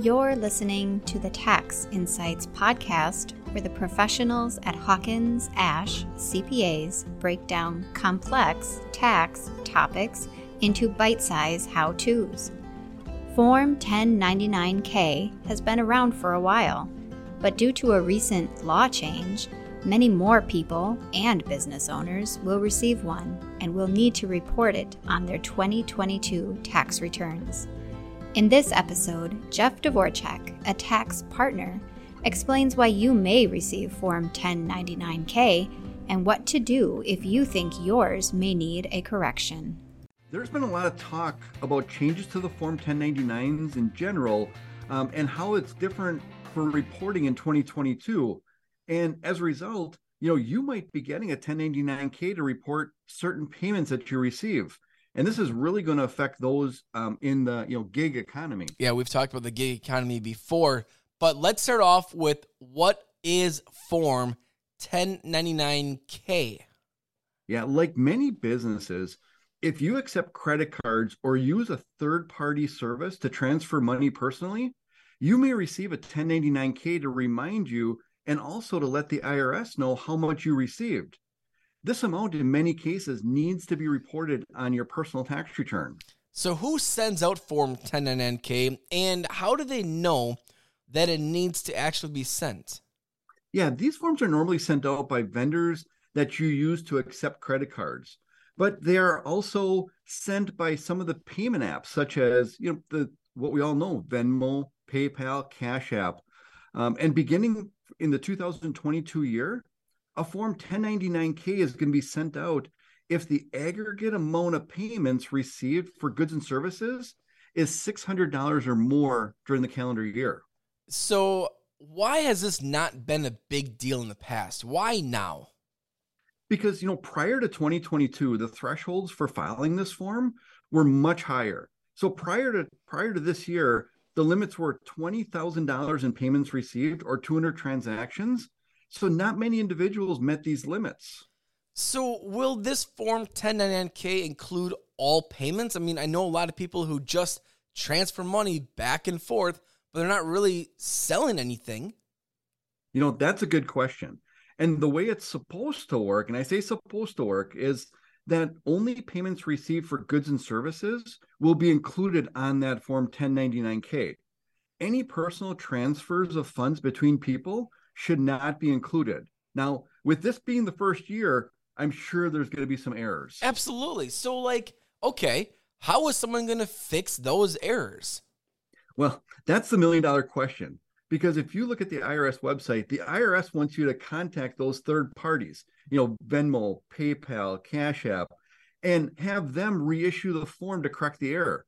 You're listening to the Tax Insights podcast, where the professionals at Hawkins Ash CPAs break down complex tax topics into bite sized how to's. Form 1099K has been around for a while, but due to a recent law change, many more people and business owners will receive one and will need to report it on their 2022 tax returns. In this episode, Jeff Dvorak, a tax partner, explains why you may receive Form 1099K and what to do if you think yours may need a correction. There's been a lot of talk about changes to the Form 1099s in general um, and how it's different for reporting in 2022. And as a result, you know, you might be getting a 1099K to report certain payments that you receive and this is really going to affect those um, in the you know gig economy. Yeah, we've talked about the gig economy before, but let's start off with what is Form 1099K. Yeah, like many businesses, if you accept credit cards or use a third-party service to transfer money personally, you may receive a 1099K to remind you and also to let the IRS know how much you received. This amount, in many cases, needs to be reported on your personal tax return. So, who sends out Form 1099K and how do they know that it needs to actually be sent? Yeah, these forms are normally sent out by vendors that you use to accept credit cards, but they are also sent by some of the payment apps, such as you know the what we all know, Venmo, PayPal, Cash App, um, and beginning in the 2022 year, a Form 1099K is going to be sent out if the aggregate amount of payments received for goods and services is $600 or more during the calendar year. So, why has this not been a big deal in the past? Why now? Because, you know, prior to 2022, the thresholds for filing this form were much higher. So prior to prior to this year, the limits were $20,000 in payments received or 200 transactions so not many individuals met these limits. So will this Form 1099K include all payments? I mean, I know a lot of people who just transfer money back and forth, but they're not really selling anything. You know, that's a good question. And the way it's supposed to work, and I say supposed to work, is that only payments received for goods and services will be included on that Form 1099K. Any personal transfers of funds between people should not be included. Now, with this being the first year, I'm sure there's going to be some errors. Absolutely. So, like, okay, how is someone going to fix those errors? Well, that's the million dollar question. Because if you look at the IRS website, the IRS wants you to contact those third parties, you know, Venmo, PayPal, Cash App, and have them reissue the form to correct the error.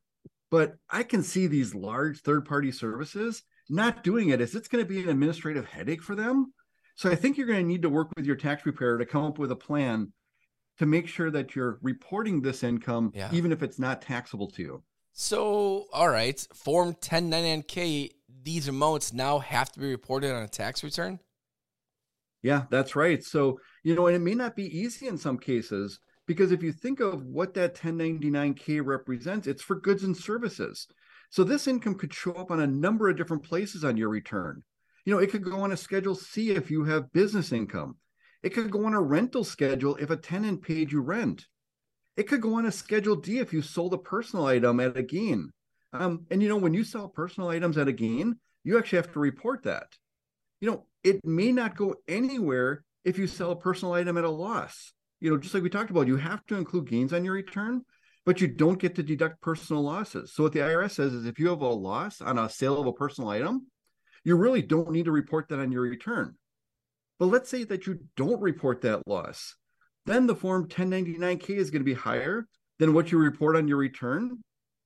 But I can see these large third party services not doing it is it's going to be an administrative headache for them. So I think you're going to need to work with your tax preparer to come up with a plan to make sure that you're reporting this income, yeah. even if it's not taxable to you. So, all right, Form 1099K, these amounts now have to be reported on a tax return? Yeah, that's right. So, you know, and it may not be easy in some cases because if you think of what that 1099K represents, it's for goods and services. So this income could show up on a number of different places on your return. You know, it could go on a Schedule C if you have business income. It could go on a rental schedule if a tenant paid you rent. It could go on a Schedule D if you sold a personal item at a gain. Um, and you know, when you sell personal items at a gain, you actually have to report that. You know, it may not go anywhere if you sell a personal item at a loss. You know, just like we talked about, you have to include gains on your return, but you don't get to deduct personal losses. So what the IRS says is if you have a loss on a sale of a personal item, you really don't need to report that on your return. But let's say that you don't report that loss. Then the form 1099K is going to be higher than what you report on your return.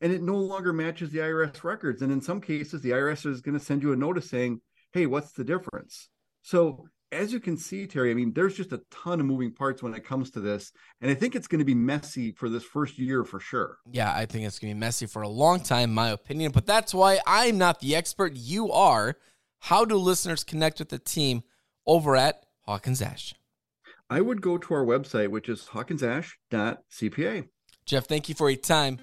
And it no longer matches the IRS records. And in some cases, the IRS is going to send you a notice saying, hey, what's the difference? So as you can see, Terry, I mean, there's just a ton of moving parts when it comes to this. And I think it's going to be messy for this first year for sure. Yeah, I think it's going to be messy for a long time, my opinion. But that's why I'm not the expert. You are. How do listeners connect with the team over at Hawkins Ash? I would go to our website, which is hawkinsash.cpa. Jeff, thank you for your time.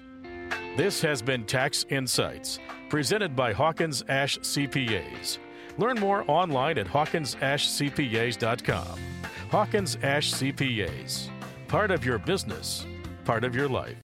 This has been Tax Insights, presented by Hawkins Ash CPAs. Learn more online at hawkinsashcpas.com. Hawkins Ash CPAs. Part of your business, part of your life.